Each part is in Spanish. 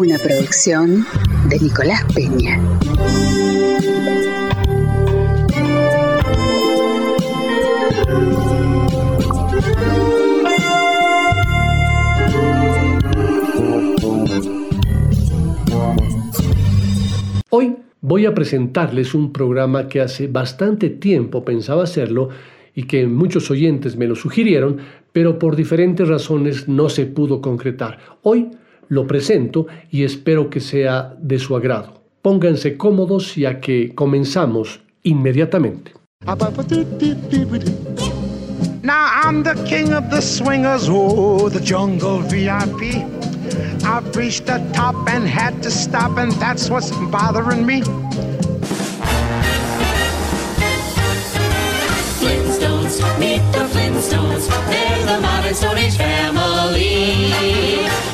Una producción de Nicolás Peña. Hoy voy a presentarles un programa que hace bastante tiempo pensaba hacerlo y que muchos oyentes me lo sugirieron, pero por diferentes razones no se pudo concretar. Hoy lo presento y espero que sea de su agrado. Pónganse cómodos ya que comenzamos inmediatamente. Now I'm the king of the swingers, oh, the jungle VIP. I've reached the top and had to stop, and that's what's bothering me. Flintstones, meet the Flintstones. They're the modern Stone Age family.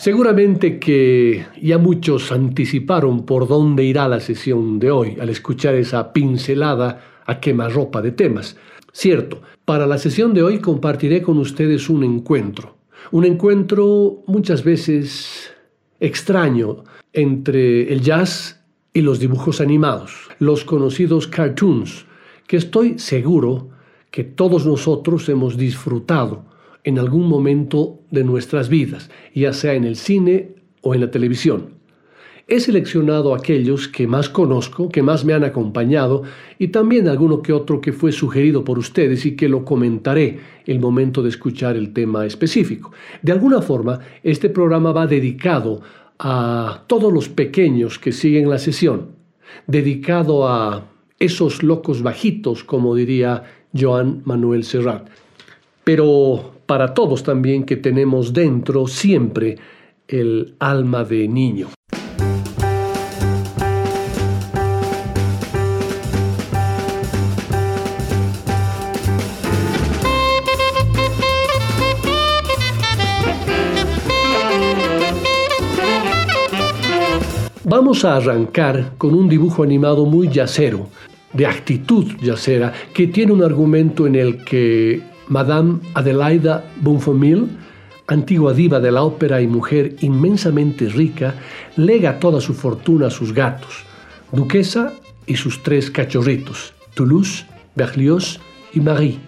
Seguramente que ya muchos anticiparon por dónde irá la sesión de hoy al escuchar esa pincelada a quemarropa de temas. Cierto, para la sesión de hoy compartiré con ustedes un encuentro, un encuentro muchas veces extraño entre el jazz y los dibujos animados, los conocidos cartoons, que estoy seguro que todos nosotros hemos disfrutado en algún momento de nuestras vidas, ya sea en el cine o en la televisión. He seleccionado aquellos que más conozco, que más me han acompañado y también alguno que otro que fue sugerido por ustedes y que lo comentaré el momento de escuchar el tema específico. De alguna forma, este programa va dedicado a todos los pequeños que siguen la sesión, dedicado a esos locos bajitos, como diría Joan Manuel Serrat. Pero para todos también que tenemos dentro siempre el alma de niño. Vamos a arrancar con un dibujo animado muy yacero, de actitud yacera, que tiene un argumento en el que Madame Adelaida Bonfamil, antigua diva de la ópera y mujer inmensamente rica, lega toda su fortuna a sus gatos, Duquesa y sus tres cachorritos, Toulouse, Berlioz y Marie.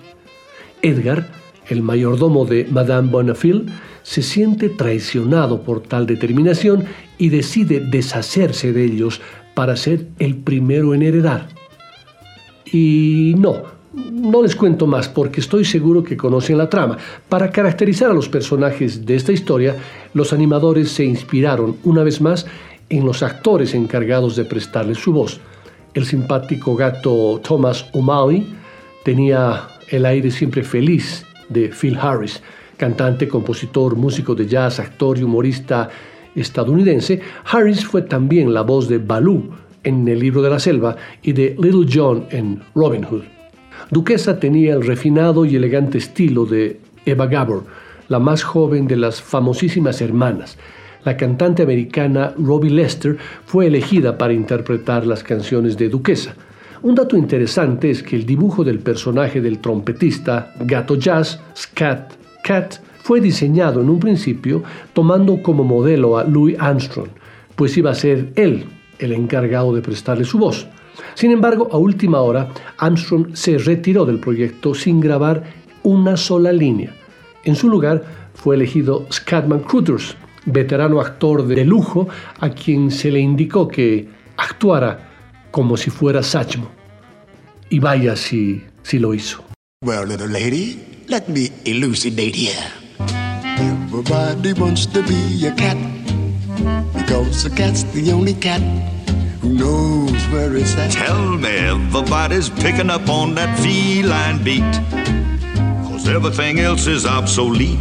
Edgar, el mayordomo de Madame Bonafil, se siente traicionado por tal determinación y decide deshacerse de ellos para ser el primero en heredar. Y no, no les cuento más porque estoy seguro que conocen la trama. Para caracterizar a los personajes de esta historia, los animadores se inspiraron una vez más en los actores encargados de prestarles su voz. El simpático gato Thomas O'Malley tenía el aire siempre feliz de Phil Harris, cantante, compositor, músico de jazz, actor y humorista estadounidense. Harris fue también la voz de Baloo en El libro de la selva y de Little John en Robin Hood. Duquesa tenía el refinado y elegante estilo de Eva Gabor, la más joven de las famosísimas hermanas. La cantante americana Robbie Lester fue elegida para interpretar las canciones de Duquesa. Un dato interesante es que el dibujo del personaje del trompetista Gato Jazz, Scat Cat, fue diseñado en un principio tomando como modelo a Louis Armstrong, pues iba a ser él el encargado de prestarle su voz. Sin embargo, a última hora, Armstrong se retiró del proyecto sin grabar una sola línea. En su lugar fue elegido Scatman Crothers, veterano actor de lujo a quien se le indicó que actuara como si fuera Satchmo. Y vaya si sí lo hizo. Well, little lady, let me elucidate here. Everybody wants to be a cat because a cat's the only cat who knows where it's at. Tell me everybody's picking up on that feline beat. Cause everything else is obsolete.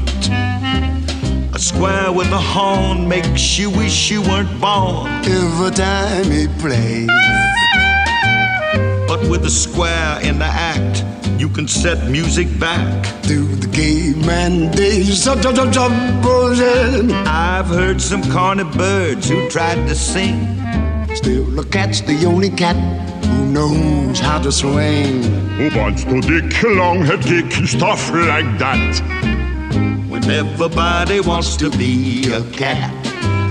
A square with a horn makes you wish you weren't born. Every time he plays, But with a square in the act, you can set music back. to the days. Zub, zub, zub, buzzing. I've heard some corny birds who tried to sing. Still, the cat's the only cat who knows how to swing. Who wants to dick, long head kick, stuff like that? When everybody wants to be a cat.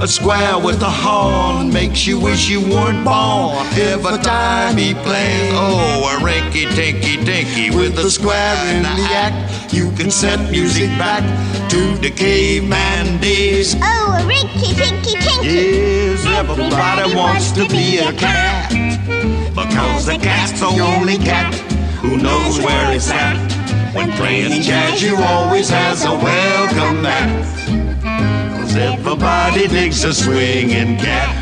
A square with a horn makes you wish you weren't born. Every time he plays, oh, a rinky tinky dinky with a square in the act. You can set music back to the caveman days. Oh, a rinky tinky tinky. Yes, everybody wants to be a cat. Because the cat's the only cat who knows where it's at. When playing jazz, you always has a welcome mat. Cause everybody digs a swinging cat.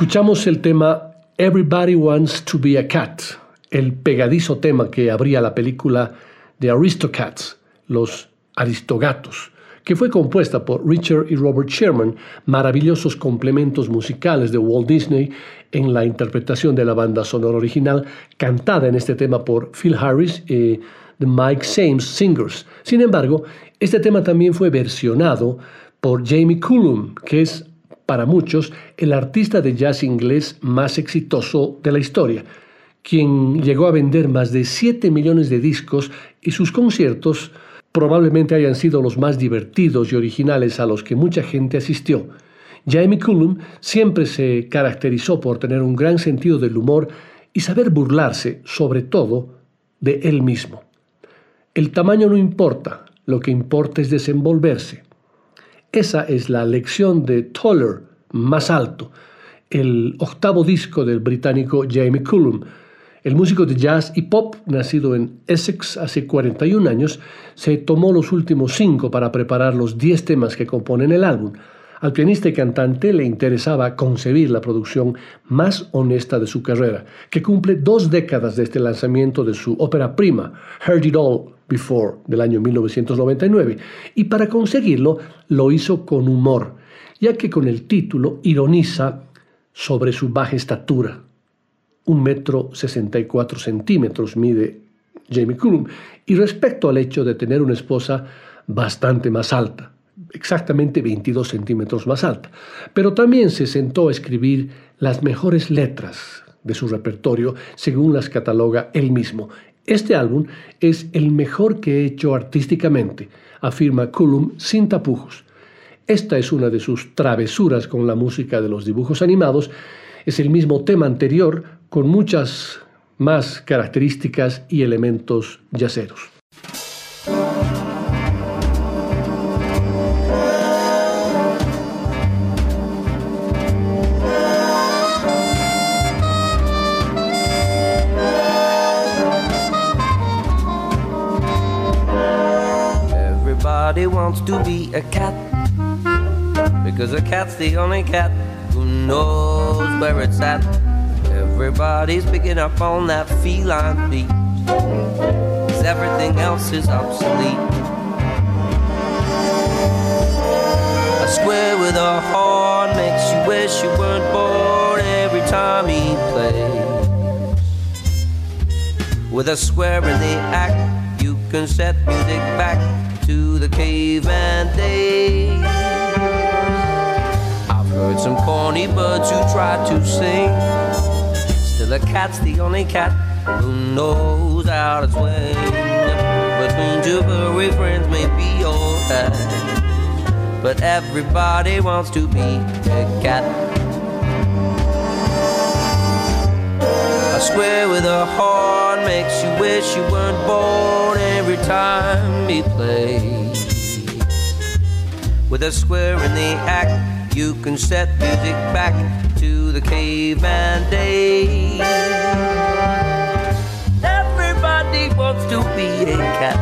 Escuchamos el tema Everybody Wants to Be a Cat, el pegadizo tema que abría la película The Aristocats, los Aristogatos, que fue compuesta por Richard y Robert Sherman, maravillosos complementos musicales de Walt Disney en la interpretación de la banda sonora original, cantada en este tema por Phil Harris y The Mike Sames Singers. Sin embargo, este tema también fue versionado por Jamie Cullum, que es para muchos el artista de jazz inglés más exitoso de la historia, quien llegó a vender más de 7 millones de discos y sus conciertos probablemente hayan sido los más divertidos y originales a los que mucha gente asistió. Jamie Cullum siempre se caracterizó por tener un gran sentido del humor y saber burlarse, sobre todo, de él mismo. El tamaño no importa, lo que importa es desenvolverse. Esa es la lección de Toller, más alto, el octavo disco del británico Jamie Cullum. El músico de jazz y pop, nacido en Essex hace 41 años, se tomó los últimos cinco para preparar los 10 temas que componen el álbum. Al pianista y cantante le interesaba concebir la producción más honesta de su carrera, que cumple dos décadas desde el lanzamiento de su ópera prima, Heard It All Before, del año 1999, y para conseguirlo lo hizo con humor, ya que con el título ironiza sobre su baja estatura. Un metro sesenta y cuatro centímetros mide Jamie Cullum, y respecto al hecho de tener una esposa bastante más alta, exactamente 22 centímetros más alta. Pero también se sentó a escribir las mejores letras de su repertorio, según las cataloga él mismo. Este álbum es el mejor que he hecho artísticamente, afirma Cullum sin tapujos. Esta es una de sus travesuras con la música de los dibujos animados. Es el mismo tema anterior con muchas más características y elementos yaceros. Everybody wants to be a cat because a cat's the only cat who knows where it's at. Everybody's picking up on that feline beat. 'cause everything else is obsolete. A square with a horn makes you wish you weren't born every time he plays. With a square in the act, you can set music back to the caveman days. I've Heard some corny birds who try to sing. Still, a cat's the only cat who knows how to swing. Between two furry friends may be alright, but everybody wants to be a cat. A square with a makes you wish you weren't born every time he plays. With a square in the act, you can set music back to the caveman days. Everybody wants to be a cat.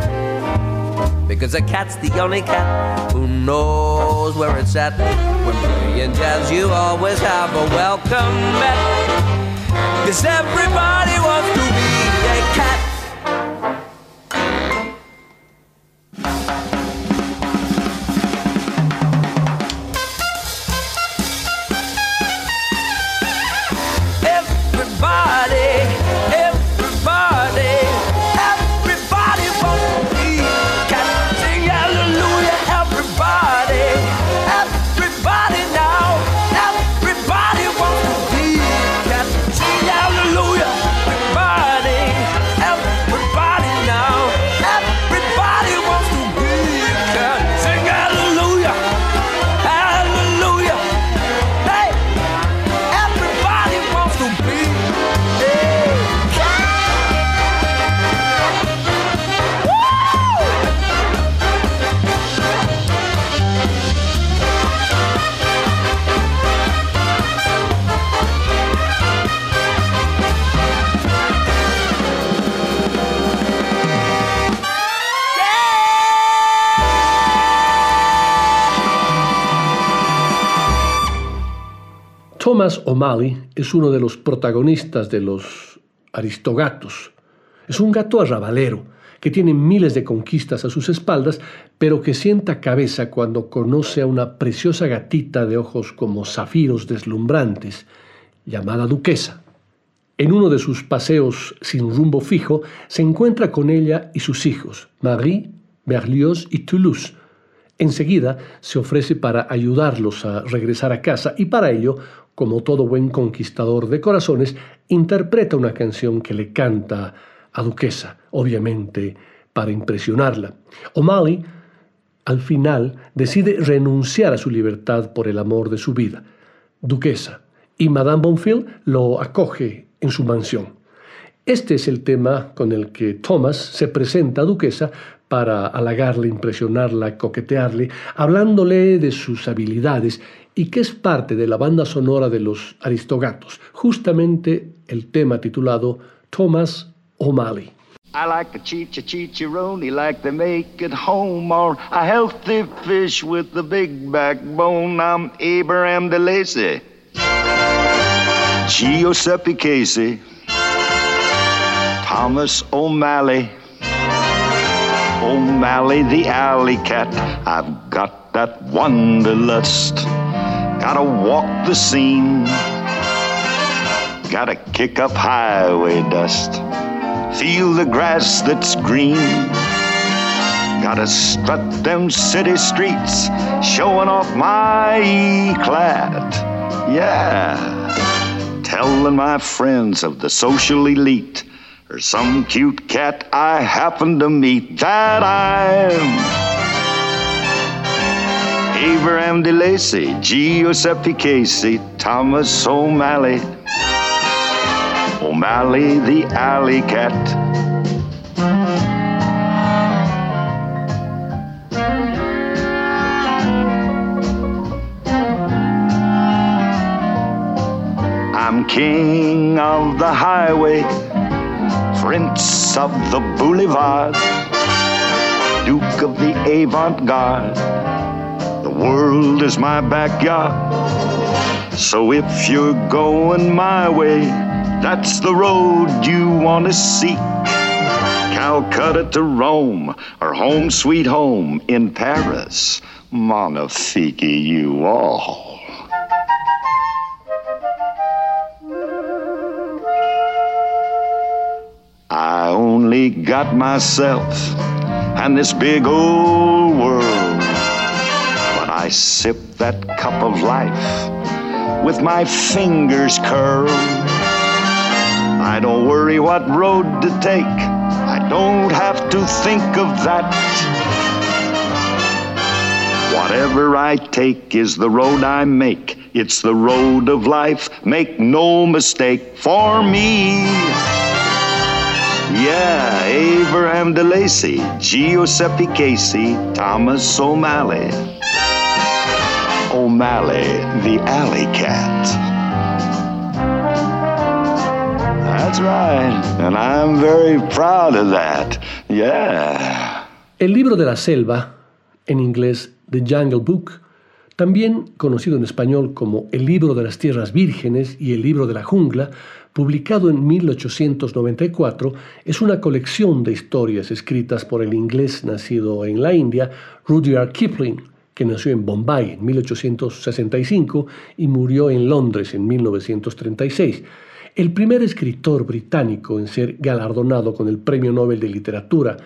Because a cat's the only cat who knows where it's at. When playing jazz, you always have a welcome mat. Cause everybody wants to be O'Malley es uno de los protagonistas de los Aristogatos. Es un gato arrabalero que tiene miles de conquistas a sus espaldas, pero que sienta cabeza cuando conoce a una preciosa gatita de ojos como zafiros deslumbrantes, llamada Duquesa. En uno de sus paseos sin rumbo fijo, se encuentra con ella y sus hijos, Marie, Berlioz y Toulouse. Enseguida se ofrece para ayudarlos a regresar a casa y para ello como todo buen conquistador de corazones, interpreta una canción que le canta a Duquesa, obviamente para impresionarla. O'Malley, al final, decide renunciar a su libertad por el amor de su vida. Duquesa y Madame Bonfil lo acoge en su mansión. Este es el tema con el que Thomas se presenta a Duquesa para halagarle, impresionarla, coquetearle, hablándole de sus habilidades y que es parte de la banda sonora de los Aristogatos, justamente el tema titulado Thomas O'Malley. I like a chicha chicharoni like they make at home, or a healthy fish with a big backbone. I'm Abraham DeLacy, Giuseppe Casey, Thomas O'Malley, O'Malley the alley cat. I've got that wanderlust. Gotta walk the scene. Gotta kick up highway dust. Feel the grass that's green. Gotta strut them city streets, showing off my E-clad. Yeah. Telling my friends of the social elite or some cute cat I happen to meet that I'm Abraham De DeLacy, Giuseppe Casey, Thomas O'Malley, O'Malley the alley cat. I'm king of the highway, prince of the boulevard, duke of the avant-garde world is my backyard. So if you're going my way, that's the road you want to seek. Calcutta to Rome, or home sweet home in Paris. Magnifique you all. I only got myself and this big old world I sip that cup of life with my fingers curled. I don't worry what road to take. I don't have to think of that. Whatever I take is the road I make. It's the road of life. Make no mistake for me. Yeah, Abraham DeLacy, Giuseppe Casey, Thomas O'Malley. O'Malley, the alley cat. That's right, and I'm very proud of that. Yeah. El libro de la selva, en inglés The Jungle Book, también conocido en español como El libro de las tierras vírgenes y El libro de la jungla, publicado en 1894, es una colección de historias escritas por el inglés nacido en la India, Rudyard Kipling, que nació en Bombay en 1865 y murió en Londres en 1936 el primer escritor británico en ser galardonado con el Premio Nobel de Literatura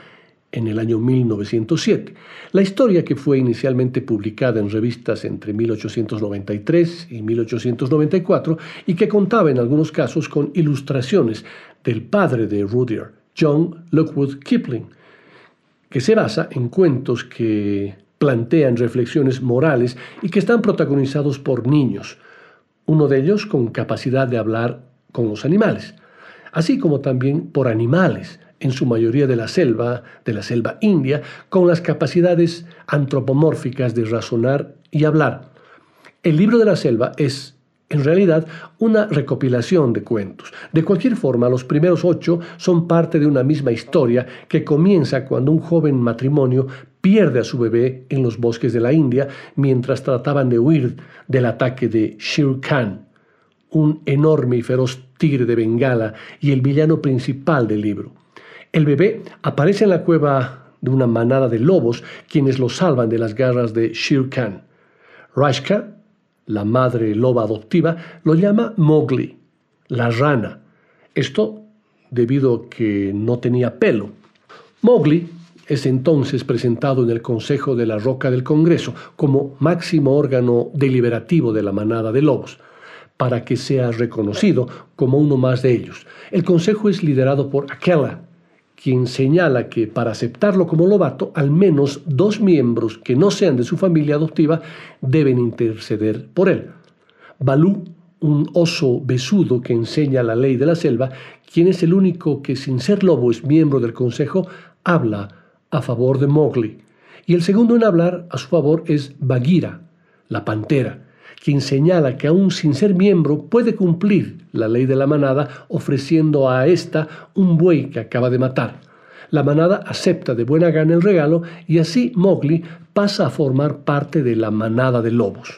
en el año 1907. La historia que fue inicialmente publicada en revistas entre 1893 y 1894 y que contaba en algunos casos con ilustraciones del padre de Rudyard, John Lockwood Kipling, que se basa en cuentos que plantean reflexiones morales y que están protagonizados por niños, uno de ellos con capacidad de hablar con los animales, así como también por animales, en su mayoría de la selva, de la selva india, con las capacidades antropomórficas de razonar y hablar. El libro de la selva es, en realidad, una recopilación de cuentos. De cualquier forma, los primeros ocho son parte de una misma historia que comienza cuando un joven matrimonio pierde a su bebé en los bosques de la India mientras trataban de huir del ataque de Shere Khan, un enorme y feroz tigre de Bengala y el villano principal del libro. El bebé aparece en la cueva de una manada de lobos quienes lo salvan de las garras de Shere Khan. Rashka, la madre loba adoptiva, lo llama Mowgli, la rana. Esto debido a que no tenía pelo. Mowgli es entonces presentado en el Consejo de la Roca del Congreso como máximo órgano deliberativo de la manada de lobos para que sea reconocido como uno más de ellos. El consejo es liderado por Akela, quien señala que para aceptarlo como lobato, al menos dos miembros que no sean de su familia adoptiva deben interceder por él. Balú, un oso besudo que enseña la ley de la selva, quien es el único que sin ser lobo es miembro del consejo, habla a favor de Mowgli. Y el segundo en hablar a su favor es Bagheera, la pantera, quien señala que aún sin ser miembro puede cumplir la ley de la manada ofreciendo a ésta un buey que acaba de matar. La manada acepta de buena gana el regalo y así Mowgli pasa a formar parte de la manada de lobos.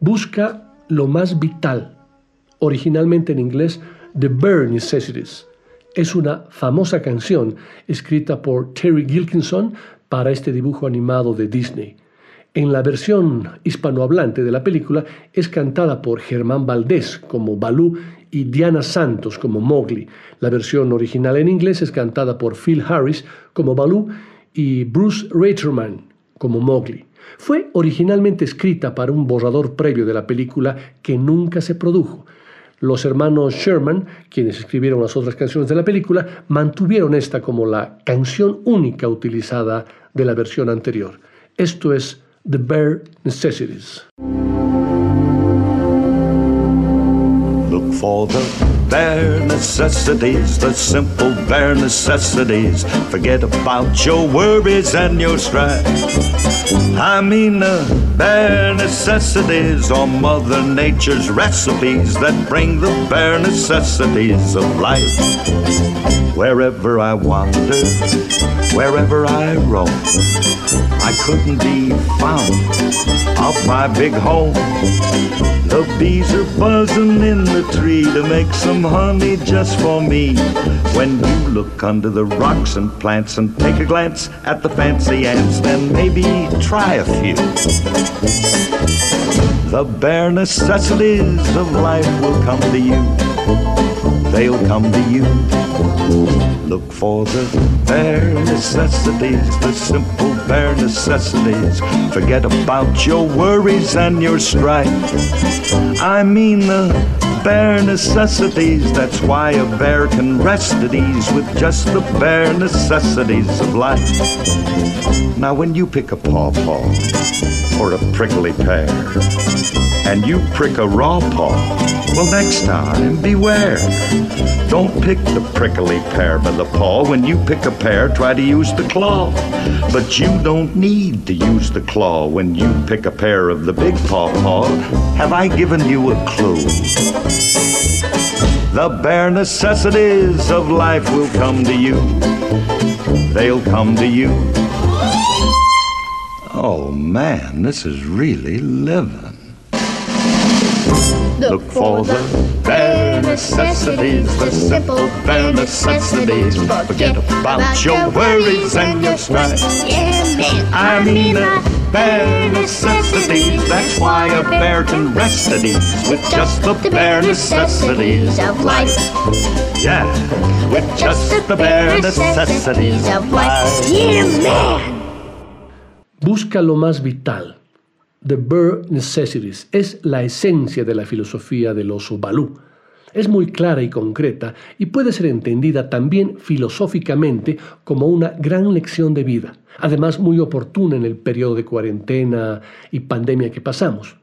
Busca lo más vital, originalmente en inglés The Bare Necessities. Es una famosa canción escrita por Terry Gilkinson para este dibujo animado de Disney. En la versión hispanohablante de la película es cantada por Germán Valdés como Balú y Diana Santos como Mowgli. La versión original en inglés es cantada por Phil Harris como Balú y Bruce Reiterman como Mowgli. Fue originalmente escrita para un borrador previo de la película que nunca se produjo. Los hermanos Sherman, quienes escribieron las otras canciones de la película, mantuvieron esta como la canción única utilizada de la versión anterior. Esto es The Bare Necessities. Look for the bare necessities, the simple bare necessities. Forget about your worries and your strife. I mean the bare necessities are Mother Nature's recipes that bring the bare necessities of life. Wherever I wander, wherever I roam, I couldn't be found off my big home. The bees are buzzing in the tree to make some honey just for me. When you look under the rocks and plants and take a glance at the fancy ants, then maybe try a few. The bare necessities of life will come to you. they'll come to you. Look for the bare necessities, the simple bare necessities. Forget about your worries and your strife. I mean the bare necessities. That's why a bear can rest at ease with just the bare necessities of life. Now, when you pick a pawpaw or a prickly pear, and you prick a raw paw, well, next time, beware. Don't pick the prickly pear by the paw. When you pick a pear, try to use the claw. But you don't need to use the claw when you pick a pear of the big paw paw. Have I given you a clue? The bare necessities of life will come to you. They'll come to you. Oh man, this is really living. Look for the bare necessities, the simple bare necessities. Forget about your worries and your strife. I mean the bare necessities. That's why a bear can rest at ease with just the bare necessities of life. Yeah, with just the bare necessities of life. Yeah, man. Busca lo más vital. The Bare Necessities es la esencia de la filosofía del oso Balú. Es muy clara y concreta y puede ser entendida también filosóficamente como una gran lección de vida, además muy oportuna en el periodo de cuarentena y pandemia que pasamos.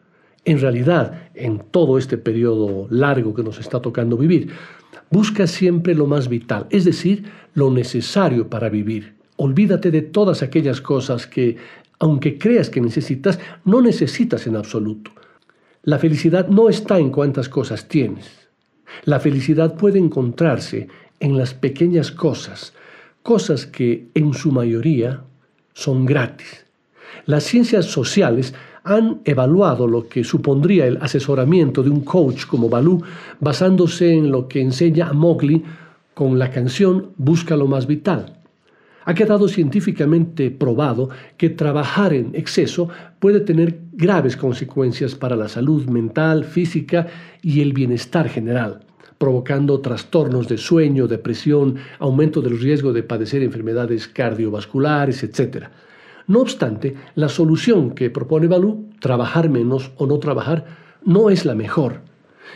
En realidad, en todo este periodo largo que nos está tocando vivir, busca siempre lo más vital, es decir, lo necesario para vivir. Olvídate de todas aquellas cosas que aunque creas que necesitas, no necesitas en absoluto. La felicidad no está en cuántas cosas tienes. La felicidad puede encontrarse en las pequeñas cosas, cosas que en su mayoría son gratis. Las ciencias sociales han evaluado lo que supondría el asesoramiento de un coach como Balú basándose en lo que enseña a Mowgli con la canción Busca lo más vital. Ha quedado científicamente probado que trabajar en exceso puede tener graves consecuencias para la salud mental, física y el bienestar general, provocando trastornos de sueño, depresión, aumento del riesgo de padecer enfermedades cardiovasculares, etc. No obstante, la solución que propone Balú, trabajar menos o no trabajar, no es la mejor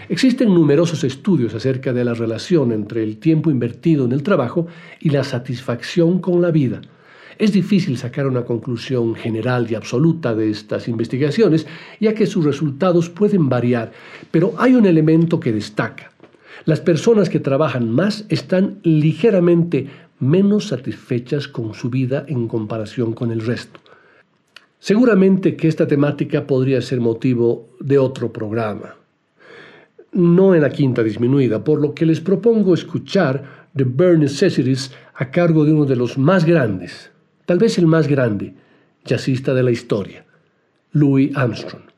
Existen numerosos estudios acerca de la relación entre el tiempo invertido en el trabajo y la satisfacción con la vida. Es difícil sacar una conclusión general y absoluta de estas investigaciones, ya que sus resultados pueden variar, pero hay un elemento que destaca. Las personas que trabajan más están ligeramente menos satisfechas con su vida en comparación con el resto. Seguramente que esta temática podría ser motivo de otro programa no en la quinta disminuida, por lo que les propongo escuchar The Bare Necessities a cargo de uno de los más grandes, tal vez el más grande, jazzista de la historia, Louis Armstrong.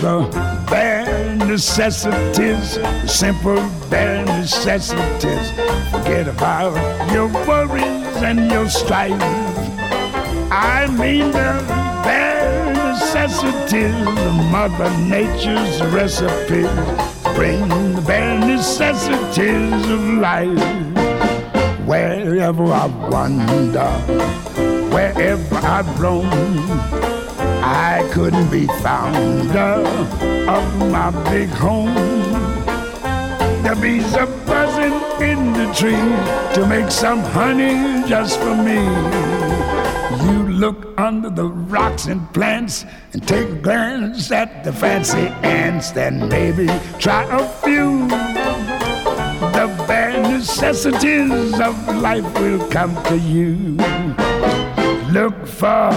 The bare necessities, simple bare necessities. Forget about your worries and your strife. I mean the bare necessities Mother Nature's recipe. Bring the bare necessities of life. Wherever I wander, wherever I roam. I couldn't be founder of my big home. The bees are buzzing in the tree to make some honey just for me. You look under the rocks and plants and take a glance at the fancy ants, then maybe try a few. The bare necessities of life will come to you. Look for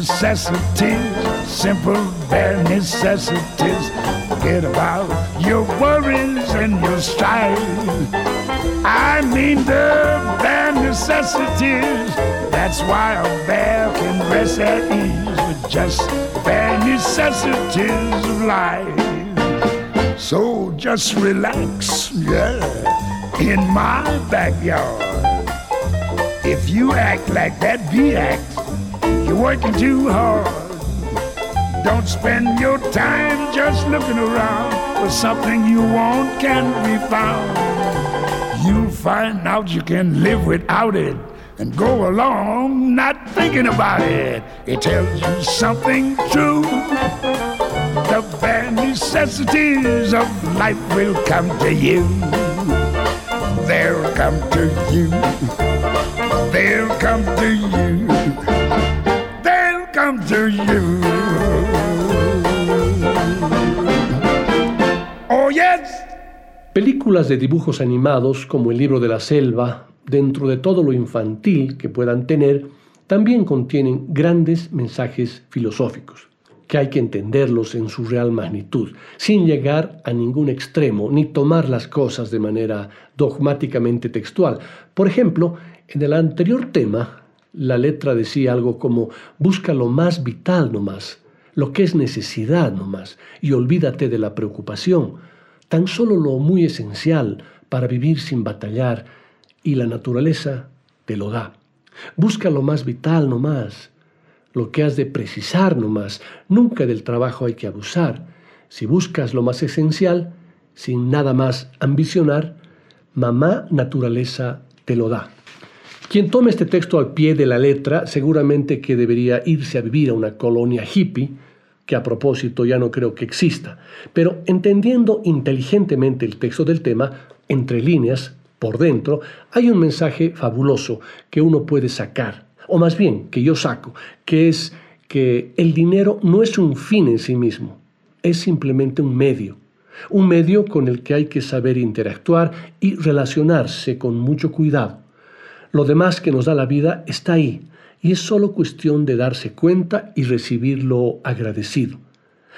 necessities, simple bare necessities. Forget about your worries and your strife. I mean the bare necessities. That's why a bear can rest at ease with just bare necessities of life. So just relax, yeah, in my backyard. If you act like that bee act, you're working too hard. Don't spend your time just looking around for something you want can be found. You'll find out you can live without it and go along not thinking about it. It tells you something true. The bare necessities of life will come to you. They'll come to you. They'll come to you. To you. Oh, yes. Películas de dibujos animados como El libro de la selva, dentro de todo lo infantil que puedan tener, también contienen grandes mensajes filosóficos, que hay que entenderlos en su real magnitud, sin llegar a ningún extremo, ni tomar las cosas de manera dogmáticamente textual. Por ejemplo, en el anterior tema, la letra decía algo como, busca lo más vital nomás, lo que es necesidad nomás, y olvídate de la preocupación, tan solo lo muy esencial para vivir sin batallar, y la naturaleza te lo da. Busca lo más vital nomás, lo que has de precisar nomás. Nunca del trabajo hay que abusar. Si buscas lo más esencial, sin nada más ambicionar, mamá naturaleza te lo da. Quien tome este texto al pie de la letra seguramente que debería irse a vivir a una colonia hippie, que a propósito ya no creo que exista, pero entendiendo inteligentemente el texto del tema, entre líneas, por dentro, hay un mensaje fabuloso que uno puede sacar, o más bien que yo saco, que es que el dinero no es un fin en sí mismo, es simplemente un medio, un medio con el que hay que saber interactuar y relacionarse con mucho cuidado. Lo demás que nos da la vida está ahí, y es solo cuestión de darse cuenta y recibirlo agradecido.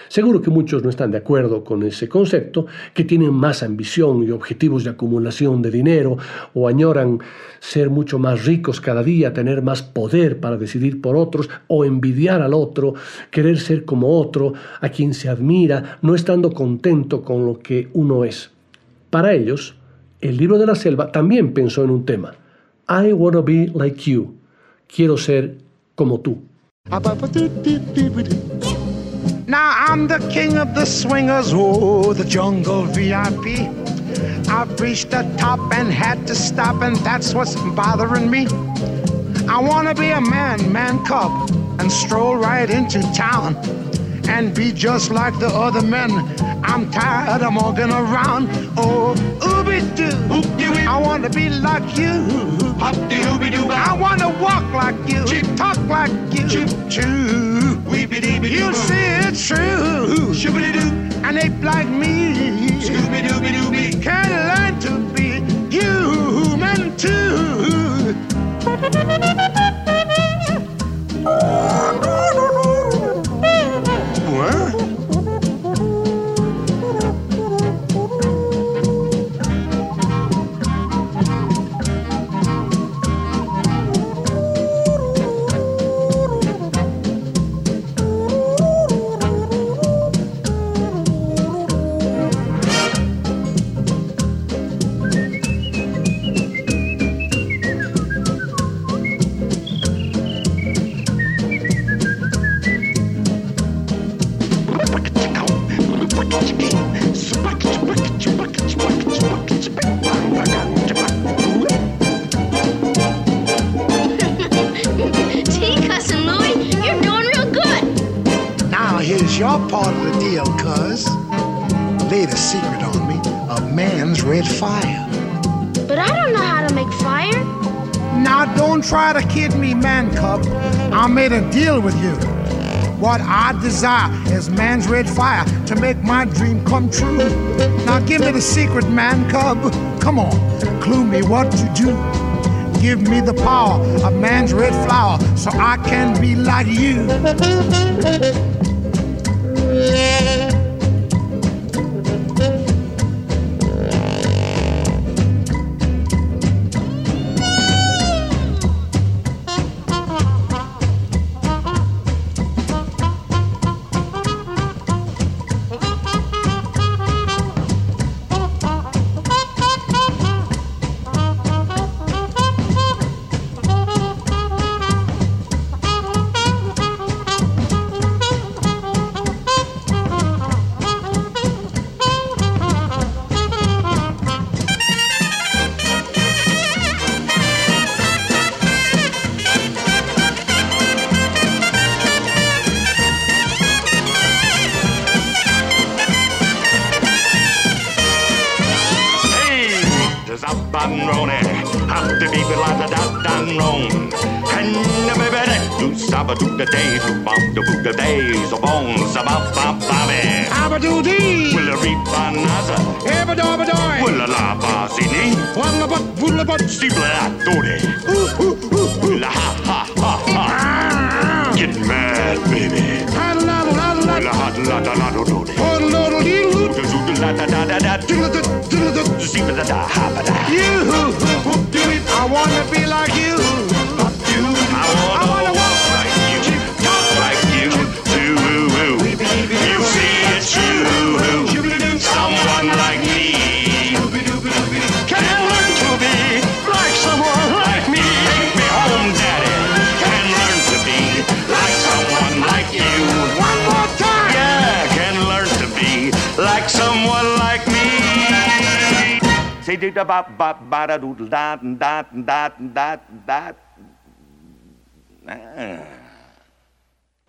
Seguro que muchos no están de acuerdo con ese concepto, que tienen más ambición y objetivos de acumulación de dinero o añoran ser mucho más ricos cada día, tener más poder para decidir por otros o envidiar al otro, querer ser como otro, a quien se admira, no estando contento con lo que uno es. Para ellos, el libro de la selva también pensó en un tema. I want to be like you. Quiero ser como tú. Now I'm the king of the swingers, oh, the jungle VIP. I've reached the top and had to stop, and that's what's bothering me. I wanna be a man, man cub, and stroll right into town and be just like the other men. I'm tired of walking around. Oh, ooby doo. I wanna be like you. I wanna walk like you, talk like you. Choo. You'll see it's true. And ape like me. Made a deal with you. What I desire is man's red fire to make my dream come true. Now give me the secret, man cub. Come on, clue me what to do. Give me the power of man's red flower so I can be like you.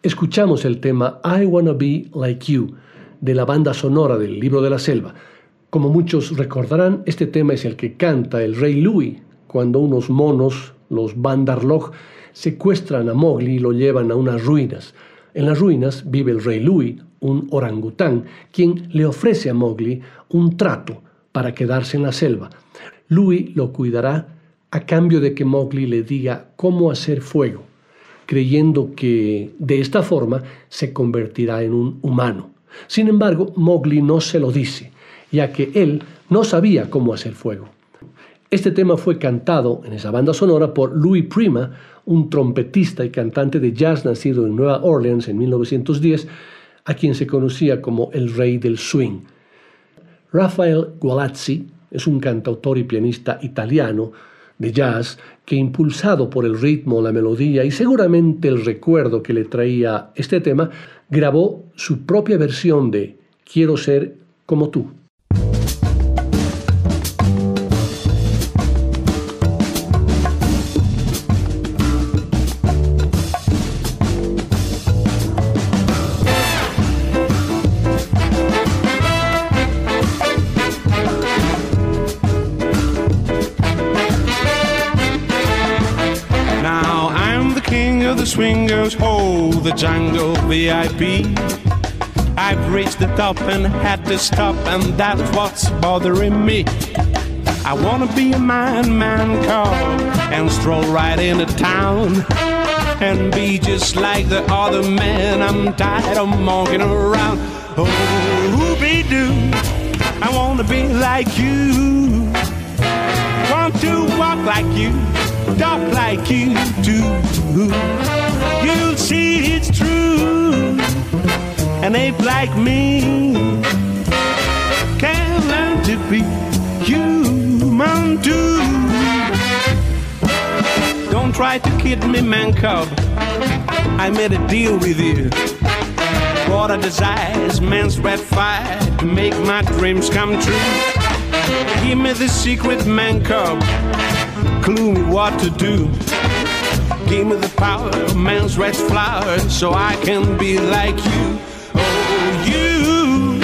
Escuchamos el tema I Wanna Be Like You de la banda sonora del libro de la selva. Como muchos recordarán, este tema es el que canta el rey Louis cuando unos monos, los Bandarlog, secuestran a Mowgli y lo llevan a unas ruinas. En las ruinas vive el rey Louis, un orangután, quien le ofrece a Mowgli un trato para quedarse en la selva. Louis lo cuidará a cambio de que Mowgli le diga cómo hacer fuego, creyendo que de esta forma se convertirá en un humano. Sin embargo, Mowgli no se lo dice, ya que él no sabía cómo hacer fuego. Este tema fue cantado en esa banda sonora por Louis Prima, un trompetista y cantante de jazz nacido en Nueva Orleans en 1910, a quien se conocía como el rey del swing. Rafael Gualazzi es un cantautor y pianista italiano de jazz que impulsado por el ritmo, la melodía y seguramente el recuerdo que le traía este tema, grabó su propia versión de Quiero ser como tú. The jungle VIP. I've reached the top and had to stop, and that's what's bothering me. I wanna be a man, man cub, and stroll right into town. And be just like the other men, I'm tired of monkeying around. Oh, be doo, I wanna be like you. Want to walk like you, talk like you do. You'll see it's true. An ape like me can learn to be human too. Don't try to kid me, man cub. I made a deal with you. What I desire is man's red fire to make my dreams come true. Give me the secret, man cub. Clue me what to do. Give me the power of man's red flower so I can be like you. Oh, you,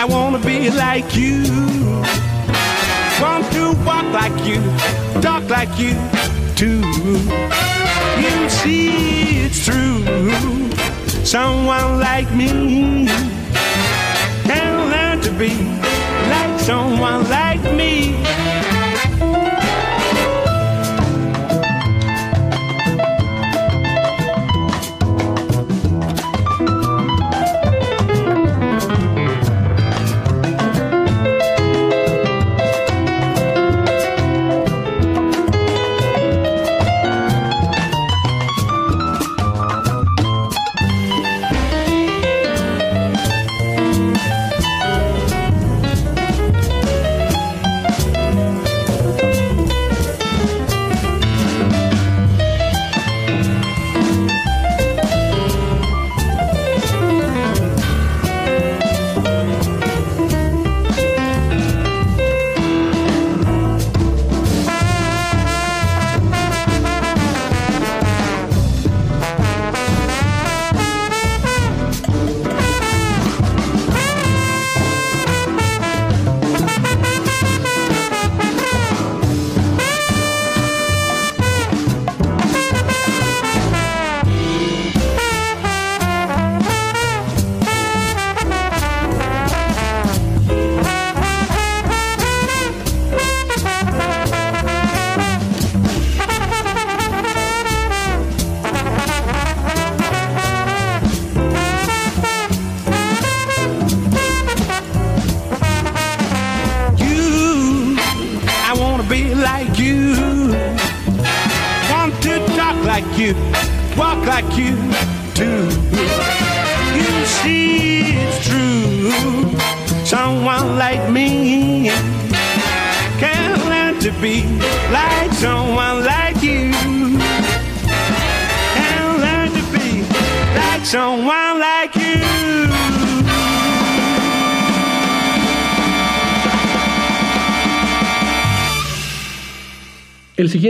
I wanna be like you. Want to walk like you, talk like you too. You see it's true. Someone like me can learn to be like someone like me.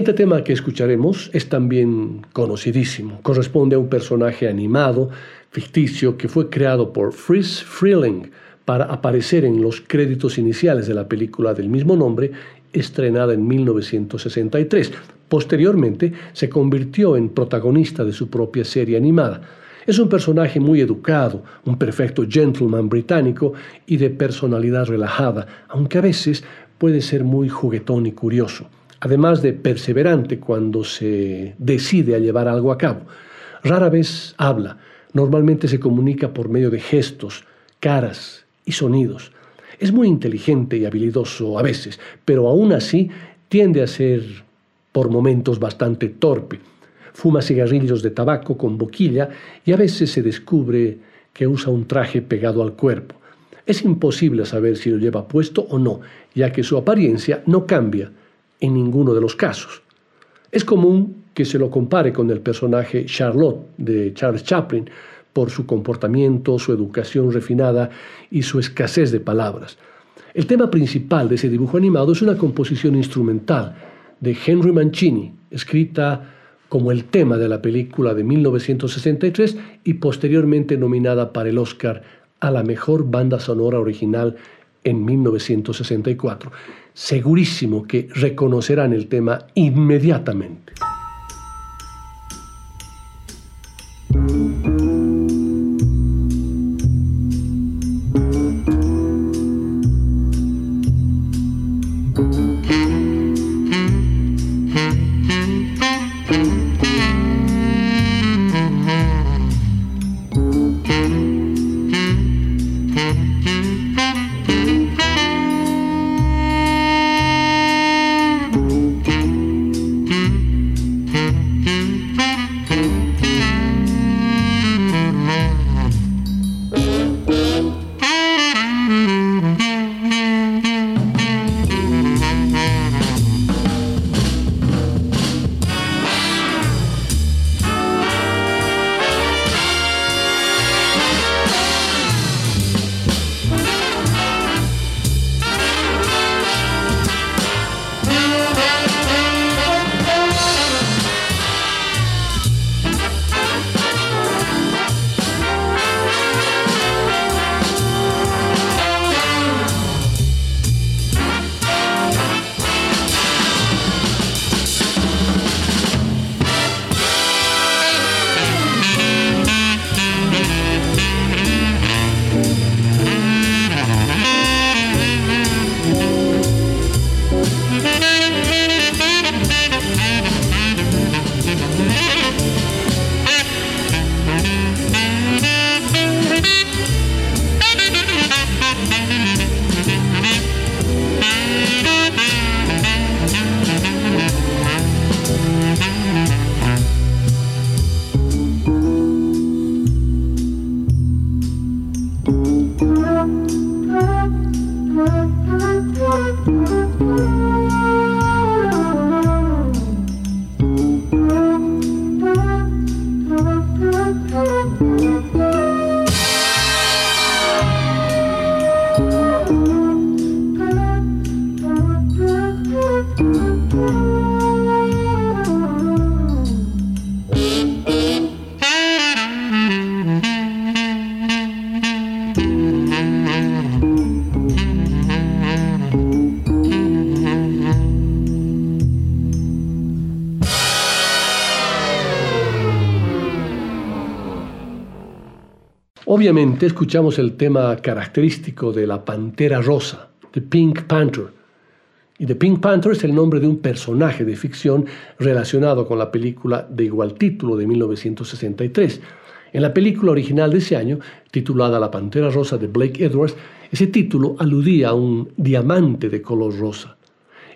Siguiente tema que escucharemos es también conocidísimo. Corresponde a un personaje animado, ficticio, que fue creado por Fritz Freeling para aparecer en los créditos iniciales de la película del mismo nombre, estrenada en 1963. Posteriormente se convirtió en protagonista de su propia serie animada. Es un personaje muy educado, un perfecto gentleman británico y de personalidad relajada, aunque a veces puede ser muy juguetón y curioso además de perseverante cuando se decide a llevar algo a cabo. Rara vez habla, normalmente se comunica por medio de gestos, caras y sonidos. Es muy inteligente y habilidoso a veces, pero aún así tiende a ser por momentos bastante torpe. Fuma cigarrillos de tabaco con boquilla y a veces se descubre que usa un traje pegado al cuerpo. Es imposible saber si lo lleva puesto o no, ya que su apariencia no cambia en ninguno de los casos. Es común que se lo compare con el personaje Charlotte de Charles Chaplin por su comportamiento, su educación refinada y su escasez de palabras. El tema principal de ese dibujo animado es una composición instrumental de Henry Mancini, escrita como el tema de la película de 1963 y posteriormente nominada para el Oscar a la mejor banda sonora original en 1964 segurísimo que reconocerán el tema inmediatamente. Obviamente escuchamos el tema característico de la Pantera Rosa, The Pink Panther. Y The Pink Panther es el nombre de un personaje de ficción relacionado con la película de igual título de 1963. En la película original de ese año, titulada La Pantera Rosa de Blake Edwards, ese título aludía a un diamante de color rosa.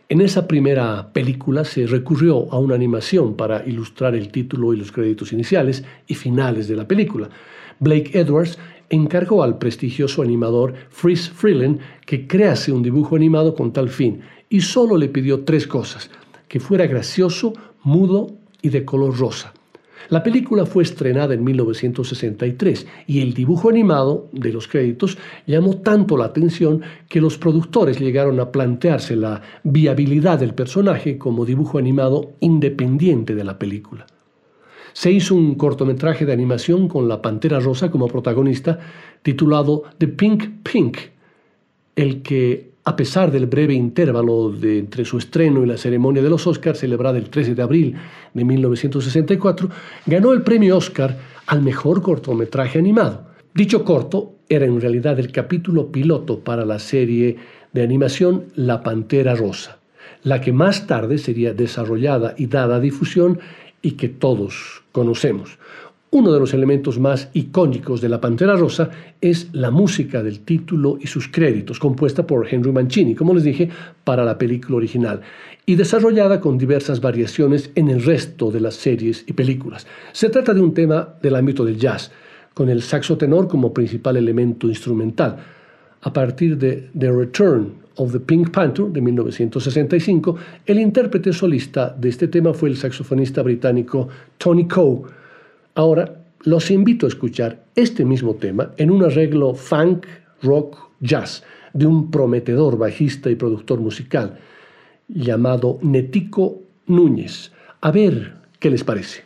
En esa primera película se recurrió a una animación para ilustrar el título y los créditos iniciales y finales de la película. Blake Edwards encargó al prestigioso animador Fritz Freeland que crease un dibujo animado con tal fin y solo le pidió tres cosas, que fuera gracioso, mudo y de color rosa. La película fue estrenada en 1963 y el dibujo animado de los créditos llamó tanto la atención que los productores llegaron a plantearse la viabilidad del personaje como dibujo animado independiente de la película. Se hizo un cortometraje de animación con la Pantera Rosa como protagonista titulado The Pink Pink, el que a pesar del breve intervalo entre su estreno y la ceremonia de los Oscars, celebrada el 13 de abril de 1964, ganó el premio Oscar al mejor cortometraje animado. Dicho corto era en realidad el capítulo piloto para la serie de animación La Pantera Rosa, la que más tarde sería desarrollada y dada difusión y que todos conocemos. Uno de los elementos más icónicos de La Pantera Rosa es la música del título y sus créditos, compuesta por Henry Mancini, como les dije, para la película original, y desarrollada con diversas variaciones en el resto de las series y películas. Se trata de un tema del ámbito del jazz, con el saxo tenor como principal elemento instrumental. A partir de The Return of the Pink Panther de 1965, el intérprete solista de este tema fue el saxofonista británico Tony Coe, Ahora los invito a escuchar este mismo tema en un arreglo funk, rock, jazz de un prometedor bajista y productor musical llamado Netico Núñez. A ver qué les parece.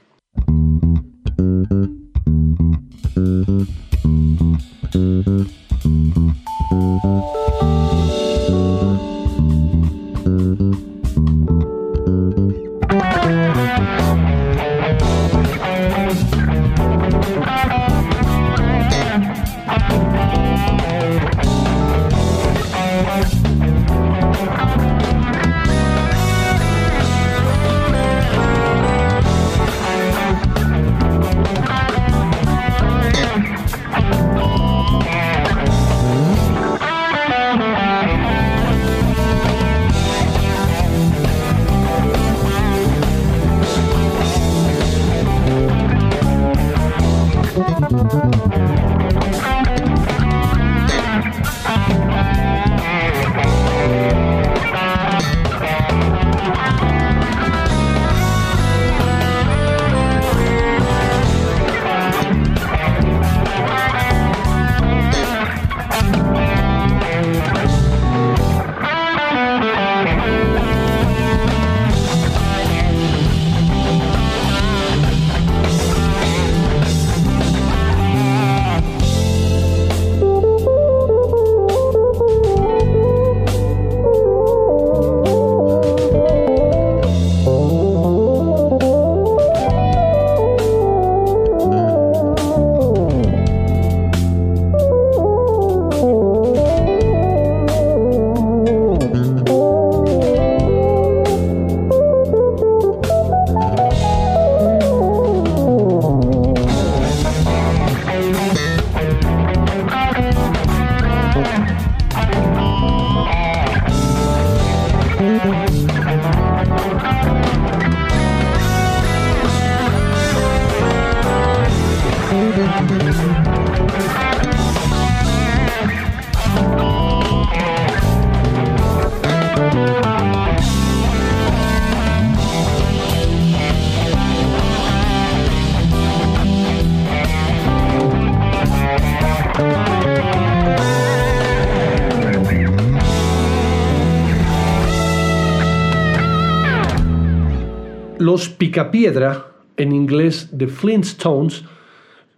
Picapiedra, en inglés The Flintstones,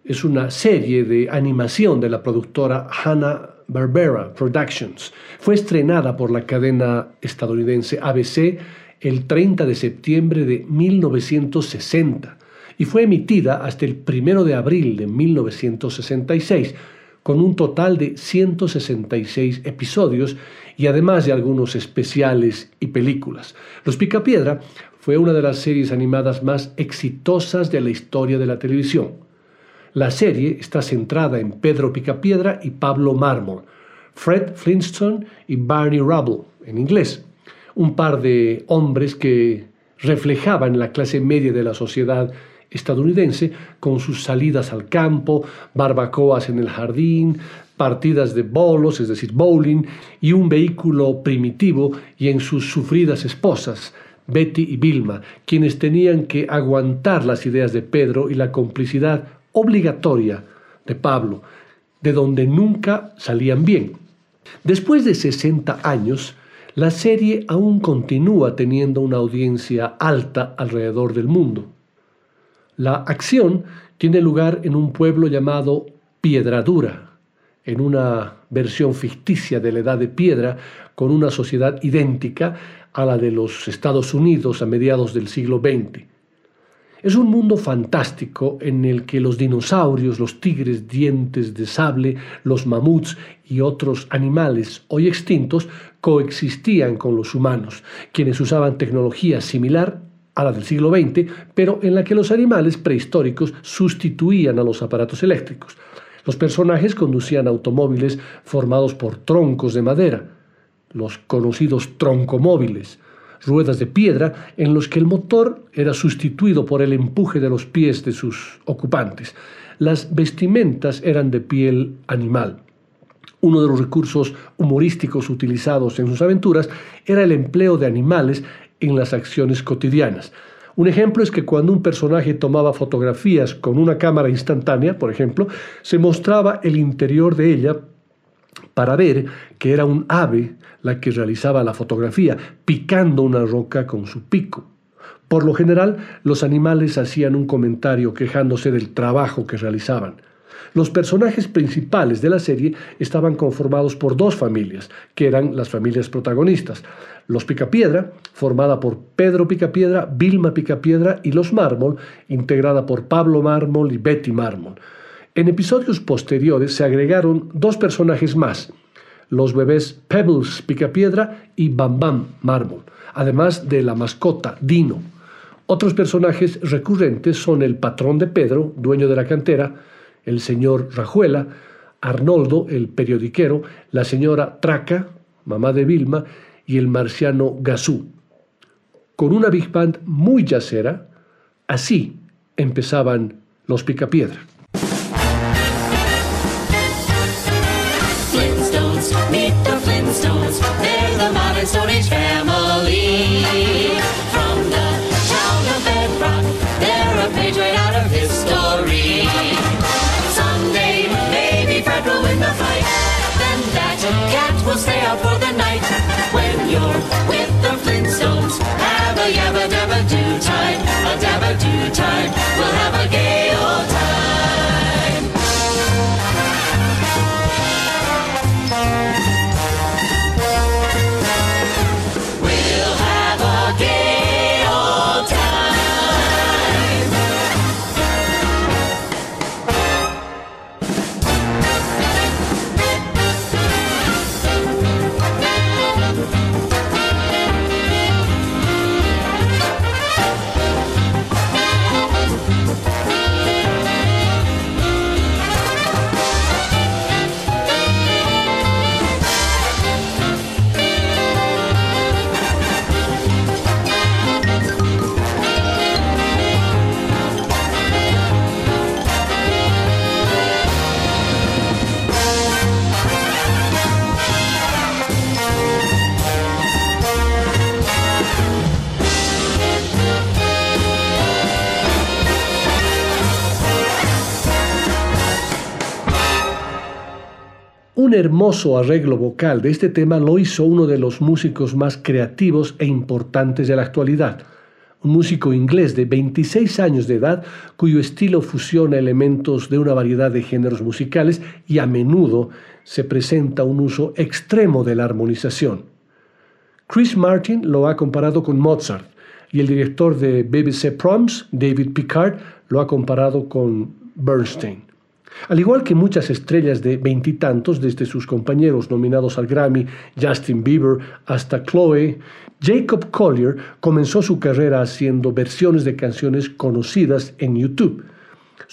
es una serie de animación de la productora Hanna-Barbera Productions. Fue estrenada por la cadena estadounidense ABC el 30 de septiembre de 1960 y fue emitida hasta el 1 de abril de 1966 con un total de 166 episodios y además de algunos especiales y películas. Los Picapiedra fue una de las series animadas más exitosas de la historia de la televisión. La serie está centrada en Pedro Picapiedra y Pablo Mármol, Fred Flintstone y Barney Rubble en inglés, un par de hombres que reflejaban la clase media de la sociedad estadounidense con sus salidas al campo, barbacoas en el jardín, partidas de bolos, es decir, bowling, y un vehículo primitivo y en sus sufridas esposas, Betty y Vilma, quienes tenían que aguantar las ideas de Pedro y la complicidad obligatoria de Pablo, de donde nunca salían bien. Después de 60 años, la serie aún continúa teniendo una audiencia alta alrededor del mundo. La acción tiene lugar en un pueblo llamado Piedradura, en una versión ficticia de la Edad de Piedra, con una sociedad idéntica a la de los Estados Unidos a mediados del siglo XX. Es un mundo fantástico en el que los dinosaurios, los tigres dientes de sable, los mamuts y otros animales hoy extintos coexistían con los humanos, quienes usaban tecnología similar a la del siglo XX, pero en la que los animales prehistóricos sustituían a los aparatos eléctricos. Los personajes conducían automóviles formados por troncos de madera, los conocidos troncomóviles, ruedas de piedra en los que el motor era sustituido por el empuje de los pies de sus ocupantes. Las vestimentas eran de piel animal. Uno de los recursos humorísticos utilizados en sus aventuras era el empleo de animales en las acciones cotidianas. Un ejemplo es que cuando un personaje tomaba fotografías con una cámara instantánea, por ejemplo, se mostraba el interior de ella para ver que era un ave la que realizaba la fotografía, picando una roca con su pico. Por lo general, los animales hacían un comentario quejándose del trabajo que realizaban. Los personajes principales de la serie estaban conformados por dos familias, que eran las familias protagonistas. Los Picapiedra, formada por Pedro Picapiedra, Vilma Picapiedra y los Mármol, integrada por Pablo Mármol y Betty Mármol. En episodios posteriores se agregaron dos personajes más, los bebés Pebbles Picapiedra y Bam Bam Mármol, además de la mascota Dino. Otros personajes recurrentes son el patrón de Pedro, dueño de la cantera, el señor Rajuela, Arnoldo, el periodiquero, la señora Traca, mamá de Vilma, y el marciano Gazú. Con una big band muy yacera, así empezaban los Picapiedra. Flintstones, meet the Flintstones. They're the modern Stone Age family. Un hermoso arreglo vocal de este tema lo hizo uno de los músicos más creativos e importantes de la actualidad, un músico inglés de 26 años de edad cuyo estilo fusiona elementos de una variedad de géneros musicales y a menudo se presenta un uso extremo de la armonización. Chris Martin lo ha comparado con Mozart y el director de BBC Proms, David Picard, lo ha comparado con Bernstein. Al igual que muchas estrellas de veintitantos, desde sus compañeros nominados al Grammy, Justin Bieber, hasta Chloe, Jacob Collier comenzó su carrera haciendo versiones de canciones conocidas en YouTube.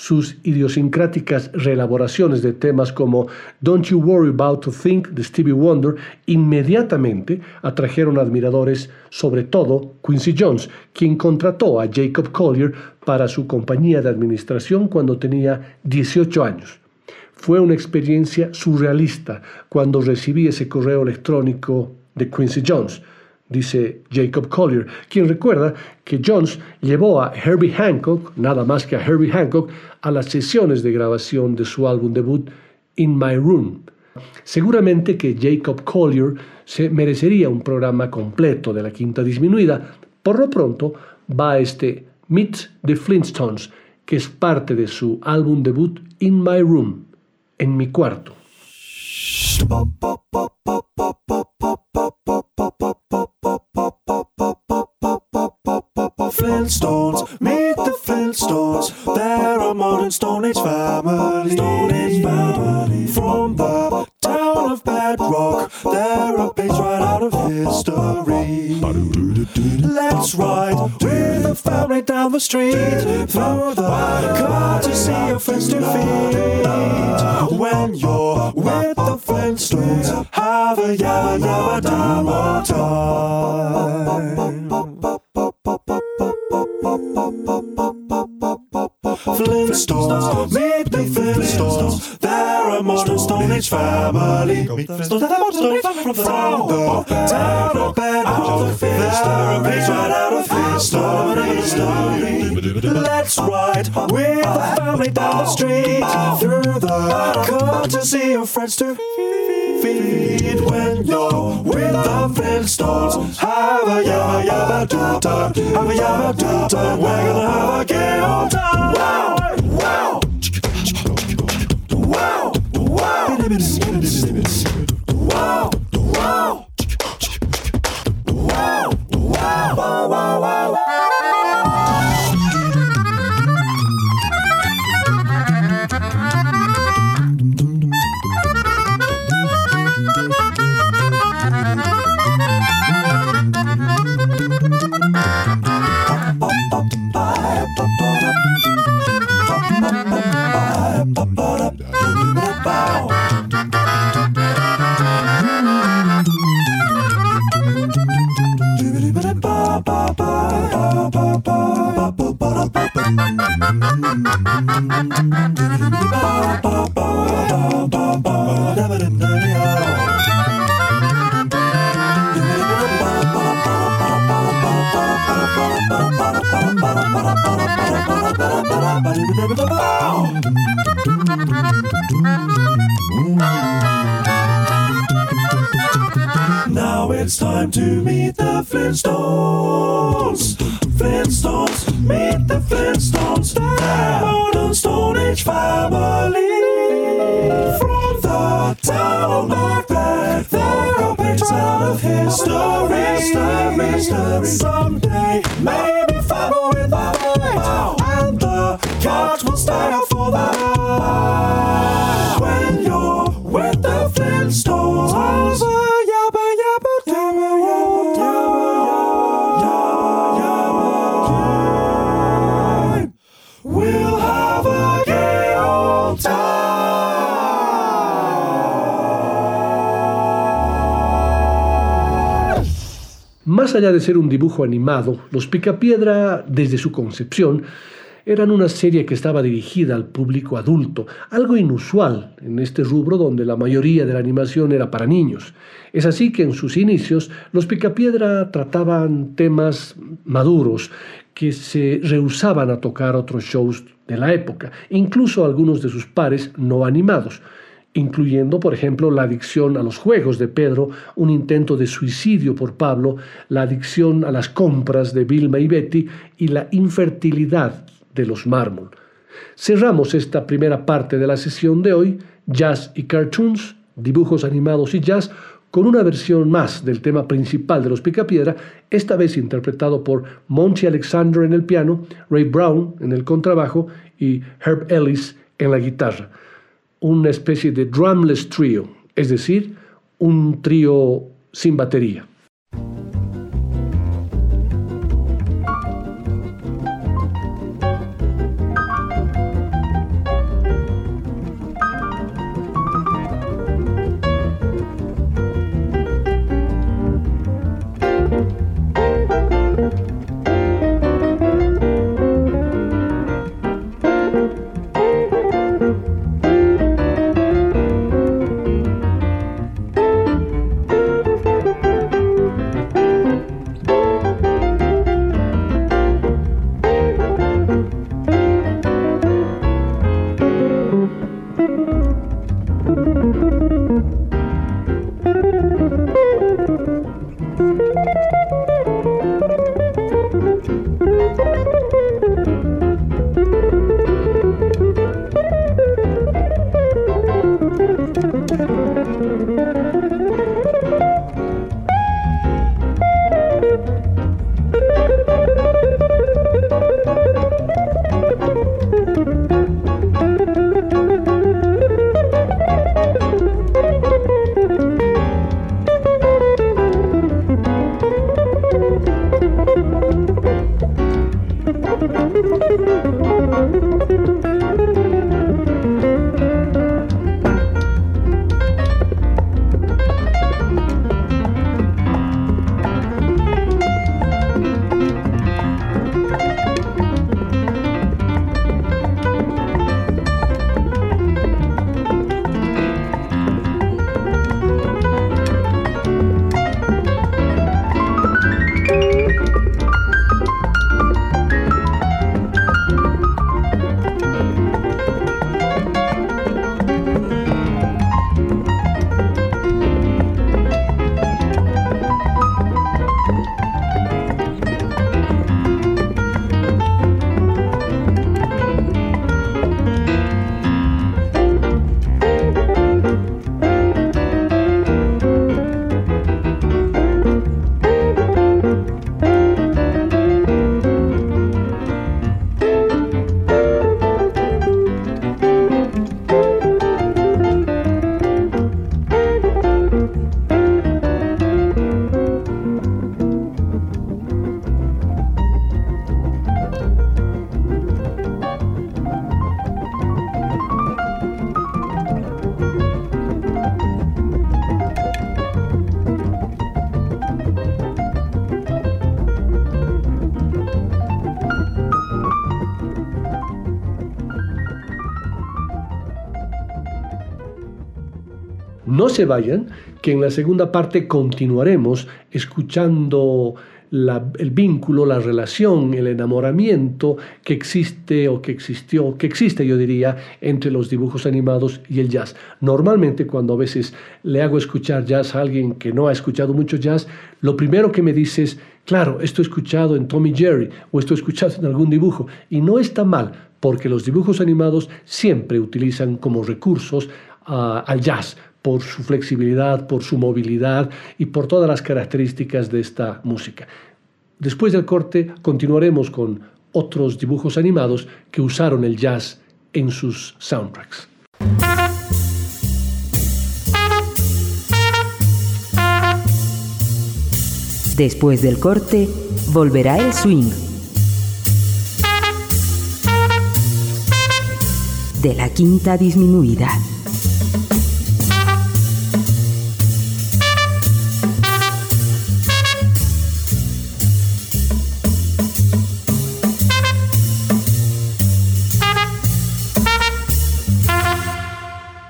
Sus idiosincráticas reelaboraciones de temas como Don't You Worry About to Think de Stevie Wonder inmediatamente atrajeron admiradores, sobre todo Quincy Jones, quien contrató a Jacob Collier para su compañía de administración cuando tenía 18 años. Fue una experiencia surrealista cuando recibí ese correo electrónico de Quincy Jones dice Jacob Collier, quien recuerda que Jones llevó a Herbie Hancock, nada más que a Herbie Hancock, a las sesiones de grabación de su álbum debut In My Room. Seguramente que Jacob Collier se merecería un programa completo de la quinta disminuida. Por lo pronto va a este Meet the Flintstones, que es parte de su álbum debut In My Room, en mi cuarto. Flintstones, meet the Flintstones. They're a modern Stone Age family. Stone Age family. From the town of Bedrock, they're a page right out of history. Let's ride with the family down the street through the car to see your friends to feed. When you're with the Flintstones, have a yabba yabba dabba time. Flintstones, meet the Flintstones. They're a modern Stone Age family. Flintstones, they're a modern Stone Age family. From the town of Bedford, they're a page right out of history. Let's ride with the family down the street through the car to see your friends to feed when you're with the Flintstones. Have a yabba yabba do time. Have a yabba do time. We're gonna have a gay old time. Wow, wow. Wow, wow. Wow, wow. Wow, wow, wow, wow, wow. Time to meet the Flintstones. Flintstones, meet the Flintstones. They're modern Stone Age family. From the town of Baghdad, they're a page out of history. history. Someday, maybe Más allá de ser un dibujo animado, Los Picapiedra, desde su concepción, eran una serie que estaba dirigida al público adulto, algo inusual en este rubro donde la mayoría de la animación era para niños. Es así que en sus inicios los Picapiedra trataban temas maduros que se rehusaban a tocar otros shows de la época, incluso algunos de sus pares no animados incluyendo, por ejemplo, la adicción a los juegos de Pedro, un intento de suicidio por Pablo, la adicción a las compras de Vilma y Betty y la infertilidad de los mármol. Cerramos esta primera parte de la sesión de hoy, Jazz y Cartoons, dibujos animados y jazz, con una versión más del tema principal de los Picapiedra, esta vez interpretado por Monty Alexander en el piano, Ray Brown en el contrabajo y Herb Ellis en la guitarra una especie de drumless trio, es decir, un trío sin batería. Se vayan, que en la segunda parte continuaremos escuchando el vínculo, la relación, el enamoramiento que existe o que existió, que existe yo diría, entre los dibujos animados y el jazz. Normalmente cuando a veces le hago escuchar jazz a alguien que no ha escuchado mucho jazz, lo primero que me dice es, claro, esto he escuchado en Tommy Jerry o esto he escuchado en algún dibujo. Y no está mal, porque los dibujos animados siempre utilizan como recursos ah, al jazz por su flexibilidad, por su movilidad y por todas las características de esta música. Después del corte continuaremos con otros dibujos animados que usaron el jazz en sus soundtracks. Después del corte, volverá el swing. De la quinta disminuida.